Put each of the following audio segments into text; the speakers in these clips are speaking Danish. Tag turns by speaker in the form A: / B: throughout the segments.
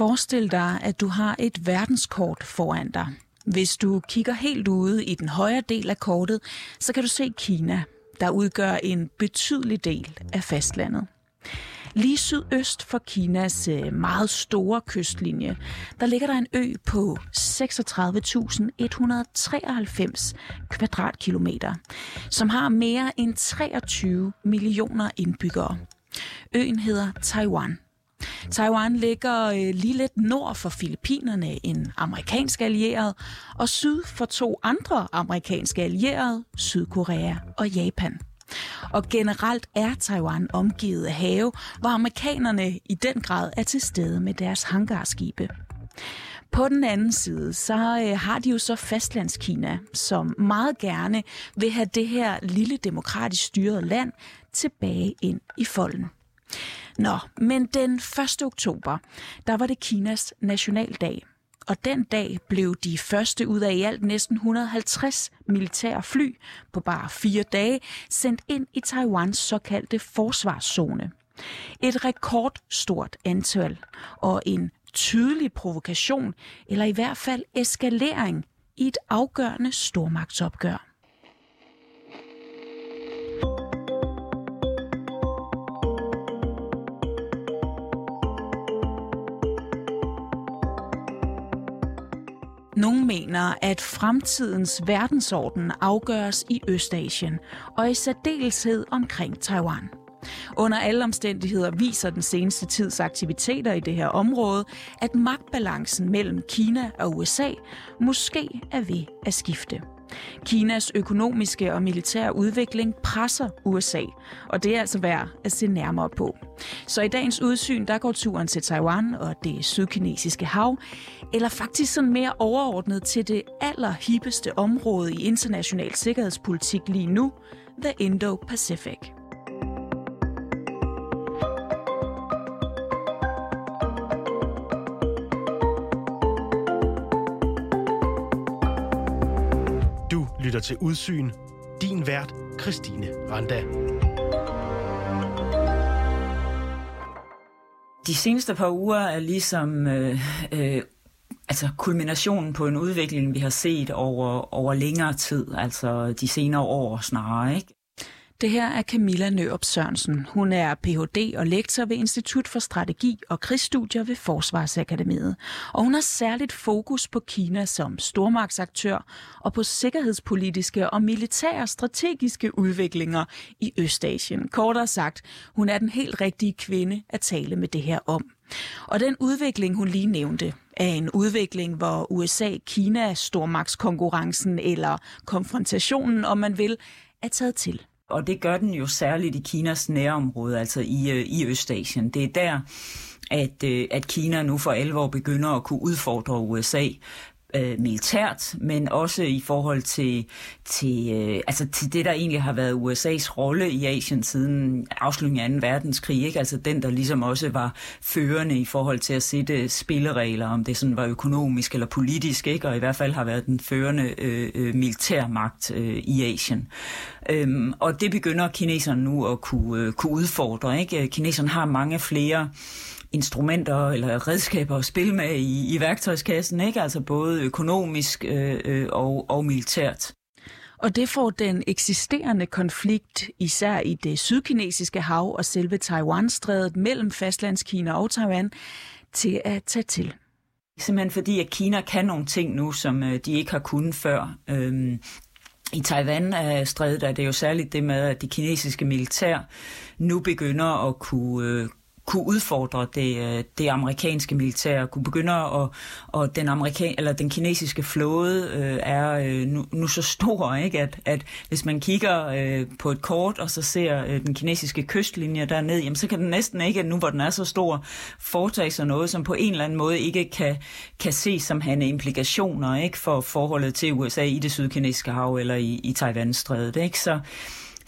A: Forestil dig, at du har et verdenskort foran dig. Hvis du kigger helt ude i den højre del af kortet, så kan du se Kina, der udgør en betydelig del af fastlandet. Lige sydøst for Kinas øh, meget store kystlinje, der ligger der en ø på 36.193 kvadratkilometer, som har mere end 23 millioner indbyggere. Øen hedder Taiwan. Mm. Taiwan ligger øh, lige lidt nord for Filippinerne, en amerikansk allieret, og syd for to andre amerikanske allierede, Sydkorea og Japan. Og generelt er Taiwan omgivet af have, hvor amerikanerne i den grad er til stede med deres hangarskibe. På den anden side, så øh, har de jo så fastlandskina, som meget gerne vil have det her lille demokratisk styrede land tilbage ind i folden. Nå, men den 1. oktober, der var det Kinas nationaldag. Og den dag blev de første ud af i alt næsten 150 militære fly på bare fire dage sendt ind i Taiwans såkaldte forsvarszone. Et rekordstort antal og en tydelig provokation, eller i hvert fald eskalering i et afgørende stormagtsopgør. Mener, at fremtidens verdensorden afgøres i Østasien, og i særdeleshed omkring Taiwan. Under alle omstændigheder viser den seneste tids aktiviteter i det her område, at magtbalancen mellem Kina og USA måske er ved at skifte. Kinas økonomiske og militære udvikling presser USA, og det er altså værd at se nærmere på. Så i dagens udsyn, der går turen til Taiwan og det sydkinesiske hav, eller faktisk sådan mere overordnet til det allerhippeste område i international sikkerhedspolitik lige nu, The Indo-Pacific.
B: Lytter til Udsyn. Din vært, Christine Randa.
C: De seneste par uger er ligesom øh, øh, altså kulminationen på en udvikling, vi har set over, over længere tid, altså de senere år snarere. Ikke?
A: Det her er Camilla Nørup Sørensen. Hun er Ph.D. og lektor ved Institut for Strategi og Krigsstudier ved Forsvarsakademiet. Og hun har særligt fokus på Kina som stormagtsaktør og på sikkerhedspolitiske og militære strategiske udviklinger i Østasien. Kortere sagt, hun er den helt rigtige kvinde at tale med det her om. Og den udvikling, hun lige nævnte, er en udvikling, hvor USA-Kina stormagtskonkurrencen eller konfrontationen, om man vil, er taget til
C: og det gør den jo særligt i Kinas nærområde, altså i, øh, i Østasien. Det er der, at, øh, at Kina nu for alvor begynder at kunne udfordre USA øh, militært, men også i forhold til, til, øh, altså til det, der egentlig har været USA's rolle i Asien siden afslutningen af 2. verdenskrig. Ikke? Altså den, der ligesom også var førende i forhold til at sætte spilleregler, om det sådan var økonomisk eller politisk, ikke? og i hvert fald har været den førende øh, øh militærmagt øh, i Asien. Øhm, og det begynder kineserne nu at kunne, øh, kunne udfordre. Ikke? Kineserne har mange flere instrumenter eller redskaber at spille med i, i værktøjskassen, ikke? altså både økonomisk øh, øh, og, og militært.
A: Og det får den eksisterende konflikt, især i det sydkinesiske hav og selve Taiwan-strædet mellem fastlandskina og Taiwan, til at tage til.
C: Simpelthen fordi, at Kina kan nogle ting nu, som øh, de ikke har kunnet før. Øhm, i Taiwan-strædet er det jo særligt det med, at de kinesiske militær nu begynder at kunne, øh, kunne udfordre det, øh, det amerikanske militær, kunne begynde at, og den, amerikan, eller den kinesiske flåde øh, er øh, nu, nu så stor, ikke? At, at hvis man kigger øh, på et kort, og så ser øh, den kinesiske kystlinje derned, jamen, så kan den næsten ikke, nu hvor den er så stor, foretage sig noget, som på en eller anden måde ikke kan, kan ses som han implikationer ikke? for forholdet til USA i det sydkinesiske hav eller i, i Taiwan-strædet. Ikke? Så,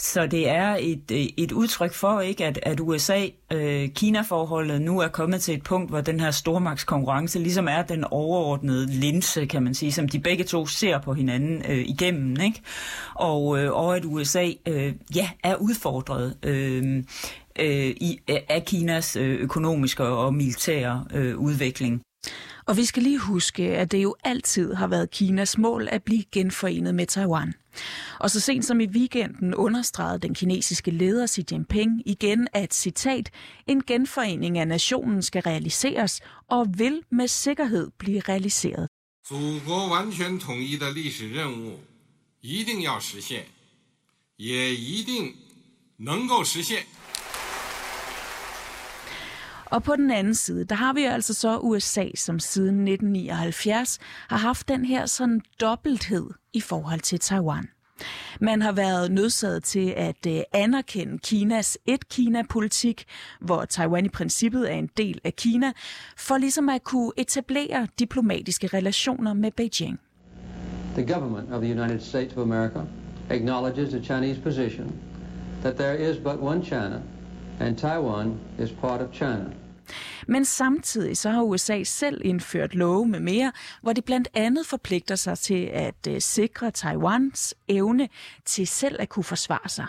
C: så det er et, øh, et udtryk for, ikke, at, at USA-Kina-forholdet øh, nu er kommet til et punkt, hvor den her stormagtskonkurrence ligesom er den overordnede linse, kan man sige, som de begge to ser på hinanden øh, igennem. Ikke? Og, øh, og at USA øh, ja, er udfordret. Øh, øh, i, af Kinas øh, økonomiske og militære øh, udvikling.
A: Og vi skal lige huske, at det jo altid har været Kinas mål at blive genforenet med Taiwan. Og så sent som i weekenden understregede den kinesiske leder Xi Jinping igen, at citat, en genforening af nationen skal realiseres og vil med sikkerhed blive realiseret. 祖国完全统一的历史任务一定要实现，也一定能够实现。 og på den anden side, der har vi altså så USA, som siden 1979 har haft den her sådan dobbelthed i forhold til Taiwan. Man har været nødsaget til at øh, anerkende Kinas et-Kina-politik, hvor Taiwan i princippet er en del af Kina, for ligesom at kunne etablere diplomatiske relationer med Beijing. The government of the United States of America acknowledges the Chinese position that there is but one China, and Taiwan is part of China. Men samtidig så har USA selv indført love med mere, hvor det blandt andet forpligter sig til at øh, sikre Taiwans evne til selv at kunne forsvare sig.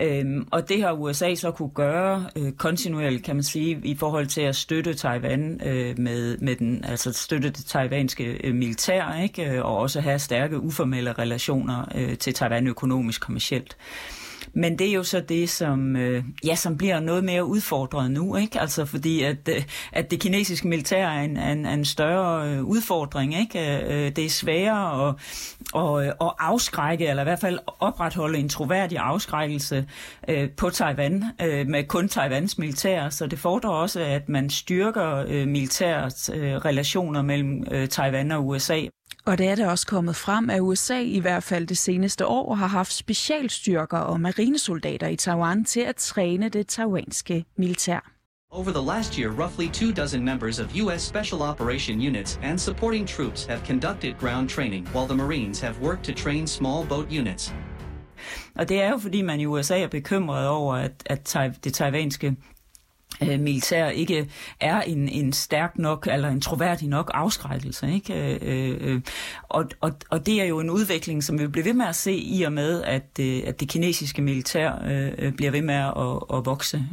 C: Øhm, og det har USA så kunne gøre øh, kontinuerligt, kan man sige, i forhold til at støtte Taiwan øh, med, med den, altså støtte det taiwanske øh, militær, ikke? Øh, og også have stærke uformelle relationer øh, til Taiwan økonomisk kommercielt. Men det er jo så det, som, øh, ja, som bliver noget mere udfordret nu, ikke? Altså fordi, at, øh, at det kinesiske militær er en, en, en større øh, udfordring, ikke? Øh, det er sværere at, at, at afskrække, eller i hvert fald opretholde en troværdig afskrækkelse øh, på Taiwan, øh, med kun Taiwans militær, så det fordrer også, at man styrker øh, militærets øh, relationer mellem øh, Taiwan og USA.
A: Og det er det også kommet frem, at USA i hvert fald det seneste år har haft specialstyrker og marinesoldater i Taiwan til at træne det taiwanske militær. Over the last year, roughly two dozen members of U.S. Special Operation Units and supporting troops have conducted ground training, while the Marines have worked to train small boat units. Og det er jo fordi, man i USA er bekymret over, at, at det taiwanske øh, militær ikke er en, en stærk nok eller en troværdig nok afskrækkelse. Ikke? Øh, øh, og, og, og det er jo en udvikling, som vi bliver ved med at se i og med, at, øh, at det kinesiske militær øh, bliver ved med at, at vokse.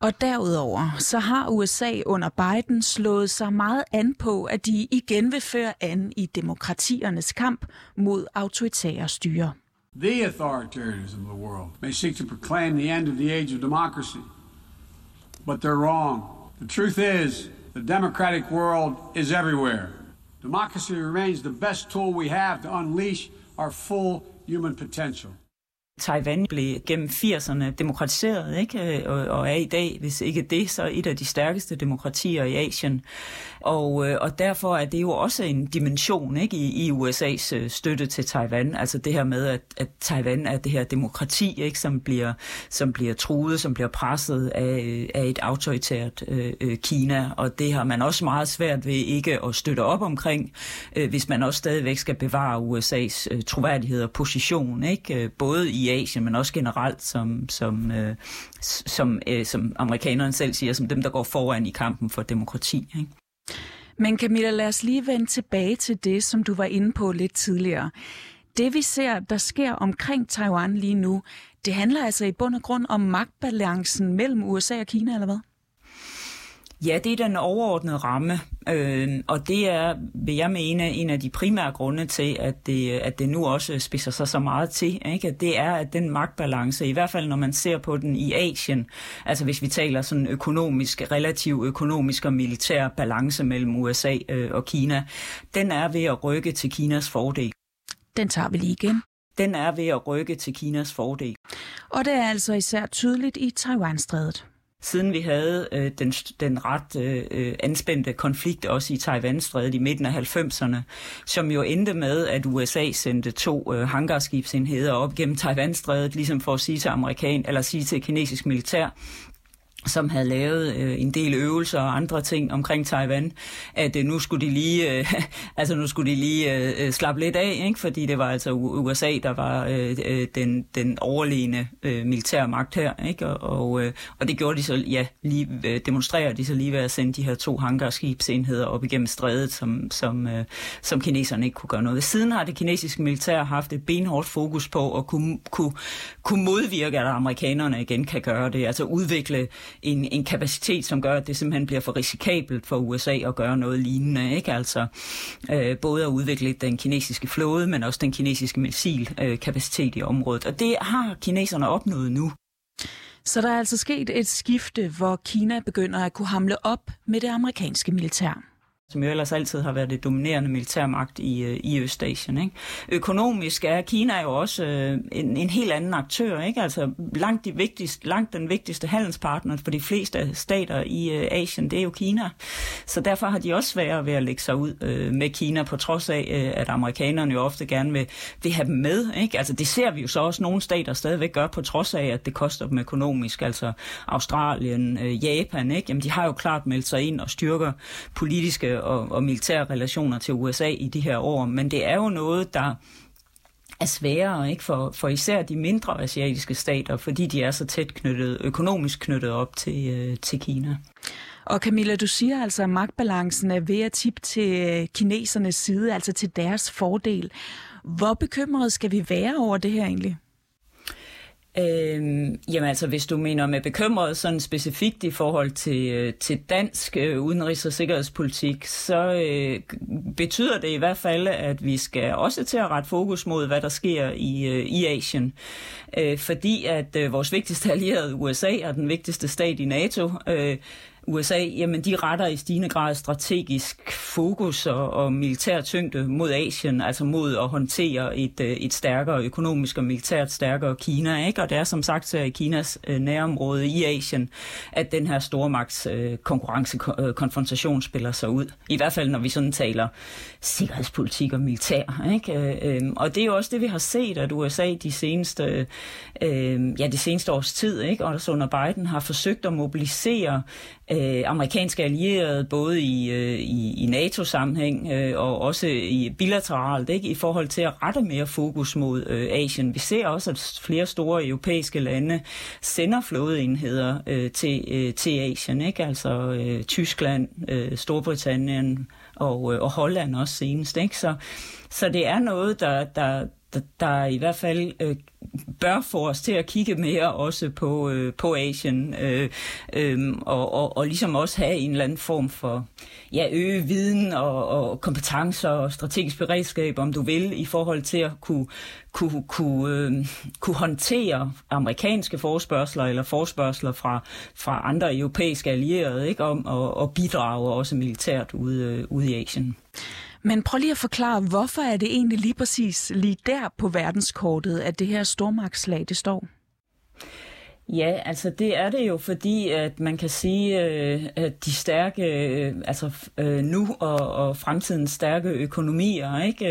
A: Og derudover så har USA under Biden slået sig meget an på, at de igen vil føre an i demokratiernes kamp mod autoritære styre. The authoritarianism of the world may seek to proclaim the end of the age of democracy – but they're wrong. The truth is, the democratic world is everywhere. Democracy remains the best tool we have to unleash our full human potential.
C: Taiwan blev gennem 80'erne demokratiseret, ikke? Øh, og, og er i dag, hvis ikke det, så et af de stærkeste demokratier i Asien. Og, øh, og derfor er det jo også en dimension ikke? I, i USA's øh, støtte til Taiwan. Altså det her med, at, at Taiwan er det her demokrati, ikke? Som, bliver, som bliver truet, som bliver presset af, af et autoritært øh, Kina. Og det har man også meget svært ved ikke at støtte op omkring, øh, hvis man også stadigvæk skal bevare USA's øh, troværdighed og position. Ikke? Både i Asien, men også generelt, som, som, øh, som, øh, som amerikanerne selv siger, som dem, der går foran i kampen for demokrati. Ikke?
A: Men Camilla, lad os lige vende tilbage til det, som du var inde på lidt tidligere. Det vi ser, der sker omkring Taiwan lige nu, det handler altså i bund og grund om magtbalancen mellem USA og Kina, eller hvad?
C: Ja, det er den overordnede ramme, øh, og det er, vil jeg mene, en af de primære grunde til, at det, at det nu også spidser sig så meget til. Ikke? Det er, at den magtbalance, i hvert fald når man ser på den i Asien, altså hvis vi taler sådan økonomisk, relativ økonomisk og militær balance mellem USA øh, og Kina, den er ved at rykke til Kinas fordel.
A: Den tager vi lige igen.
C: Den er ved at rykke til Kinas fordel.
A: Og det er altså især tydeligt i Taiwan-strædet
C: siden vi havde øh, den, den ret øh, øh, anspændte konflikt også i Taiwan-strædet i midten af 90'erne, som jo endte med, at USA sendte to øh, hangarskibsenheder op gennem Taiwan-strædet, ligesom for at sige til amerikan eller sige til kinesisk militær, som havde lavet øh, en del øvelser og andre ting omkring Taiwan, at øh, nu skulle de lige, øh, altså nu skulle de lige øh, øh, slappe lidt af, ikke? fordi det var altså USA, der var øh, øh, den, den overlegne øh, militære magt her, ikke? Og, og, øh, og det gjorde de så, ja, lige øh, demonstrerer de så lige ved at sende de her to hangarskibsenheder op igennem strædet, som, som, øh, som kineserne ikke kunne gøre noget. Siden har det kinesiske militær haft et benhårdt fokus på at kunne, kunne, kunne modvirke, at amerikanerne igen kan gøre det, altså udvikle en, en kapacitet, som gør, at det simpelthen bliver for risikabelt for USA at gøre noget lignende. Ikke? Altså, øh, både at udvikle den kinesiske flåde, men også den kinesiske missilkapacitet øh, i området. Og det har kineserne opnået nu.
A: Så der er altså sket et skifte, hvor Kina begynder at kunne hamle op med det amerikanske militær
C: som jo ellers altid har været det dominerende militærmagt i, øh, i Østasien. Ikke? Økonomisk er Kina jo også øh, en, en helt anden aktør, ikke? altså langt, de vigtigste, langt den vigtigste handelspartner for de fleste stater i øh, Asien, det er jo Kina. Så derfor har de også svært ved at lægge sig ud øh, med Kina, på trods af, øh, at amerikanerne jo ofte gerne vil, vil have dem med. Ikke? Altså det ser vi jo så også nogle stater stadigvæk gøre, på trods af, at det koster dem økonomisk. Altså Australien, øh, Japan, ikke? Jamen, de har jo klart meldt sig ind og styrker politiske og, og militære relationer til USA i de her år, men det er jo noget, der er sværere ikke for, for især de mindre asiatiske stater, fordi de er så tæt knyttet, økonomisk knyttet op til, øh, til Kina.
A: Og Camilla, du siger altså, at magtbalancen er ved at tippe til øh, kinesernes side, altså til deres fordel. Hvor bekymret skal vi være over det her egentlig?
C: Øhm, jamen altså, hvis du mener med bekymret sådan specifikt i forhold til, øh, til dansk øh, udenrigs- og sikkerhedspolitik, så øh, betyder det i hvert fald, at vi skal også til at rette fokus mod, hvad der sker i, øh, i Asien. Øh, fordi at øh, vores vigtigste allierede USA er den vigtigste stat i NATO, øh, USA, jamen de retter i stigende grad strategisk fokus og, og militær tyngde mod Asien, altså mod at håndtere et, øh, et stærkere økonomisk og militært stærkere Kina. Ikke? Og det er som sagt så i Kinas øh, nærområde i Asien, at den her stormagts øh, konkurrence konfrontation spiller sig ud. I hvert fald når vi sådan taler sikkerhedspolitik og militær. Ikke? Øhm, og det er jo også det, vi har set, at USA de seneste, ja, de seneste års tid, ikke? og under Biden har forsøgt at mobilisere øh, amerikanske allierede, både i, øh, i, i NATO-sammenhæng øh, og også i bilateralt, ikke, i forhold til at rette mere fokus mod øh, Asien. Vi ser også, at flere store europæiske lande sender flådeenheder øh, til, øh, til Asien, ikke? altså øh, Tyskland, øh, Storbritannien og, øh, og Holland også senest. Ikke? Så, så det er noget, der, der, der, der i hvert fald øh, bør få os til at kigge mere også på, øh, på Asien, øh, øh, og, og, og ligesom også have en eller anden form for ja, øge viden og, og kompetencer og strategisk beredskab, om du vil, i forhold til at kunne, kunne, kunne, øh, kunne håndtere amerikanske forspørgseler eller forspørgseler fra, fra andre europæiske allierede, ikke, om at, at bidrage også militært ude, øh, ude i Asien.
A: Men prøv lige at forklare, hvorfor er det egentlig lige præcis lige der på verdenskortet, at det her stormagtslag det står?
C: Ja, altså det er det jo, fordi at man kan sige, øh, at de stærke, øh, altså øh, nu og, og fremtidens stærke økonomier, ikke,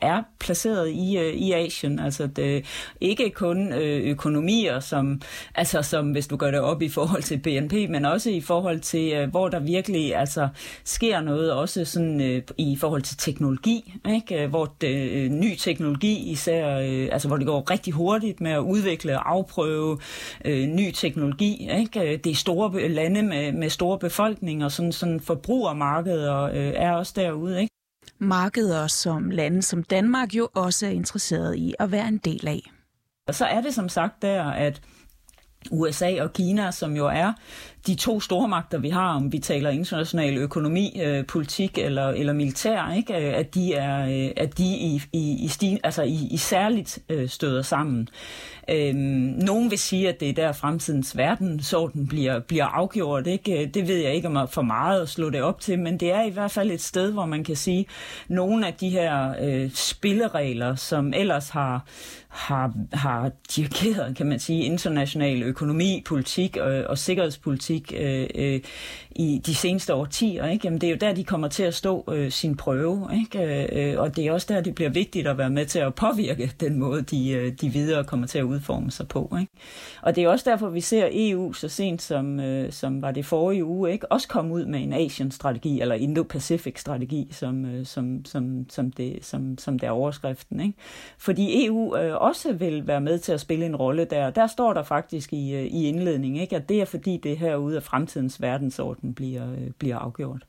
C: er placeret i, i Asien. Altså det ikke kun økonomier, som, altså som hvis du gør det op i forhold til BNP, men også i forhold til, hvor der virkelig altså, sker noget, også sådan i forhold til teknologi, ikke, hvor det, ny teknologi især, altså hvor det går rigtig hurtigt med at udvikle og afprøve prøve øh, ny teknologi. Ikke? Det er store lande med, med store befolkninger, sådan, sådan forbrugermarkeder øh, er også derude. Ikke?
A: Markeder som lande som Danmark jo også er interesseret i at være en del af.
C: Og så er det som sagt der, at USA og Kina, som jo er de to stormagter, vi har, om vi taler international økonomi, øh, politik eller, eller militær, ikke? Øh, at de er øh, at de i, i, i, sti, altså i, i særligt øh, støder sammen. Øhm, nogen vil sige, at det er der fremtidens den bliver, bliver afgjort. Ikke? Øh, det ved jeg ikke om for meget at slå det op til, men det er i hvert fald et sted, hvor man kan sige, at nogle af de her øh, spilleregler, som ellers har har, har dirigeret, kan man sige, international økonomi, politik og, og sikkerhedspolitik øh, øh, i de seneste årtier. Ikke? Jamen, det er jo der, de kommer til at stå øh, sin prøve, ikke? Øh, øh og det er også der, det bliver vigtigt at være med til at påvirke den måde, de, øh, de videre kommer til at udforme sig på. Ikke? Og det er også derfor, vi ser EU så sent som, øh, som var det forrige uge, ikke? også komme ud med en Asian-strategi, eller Indo-Pacific-strategi, som, øh, som, som, som, det, som, som det er overskriften. Ikke? Fordi EU øh, også vil være med til at spille en rolle der. Der står der faktisk i, i, øh, i indledningen, ikke? at det er fordi det herude af fremtidens verdensorden bliver, øh, bliver afgjort.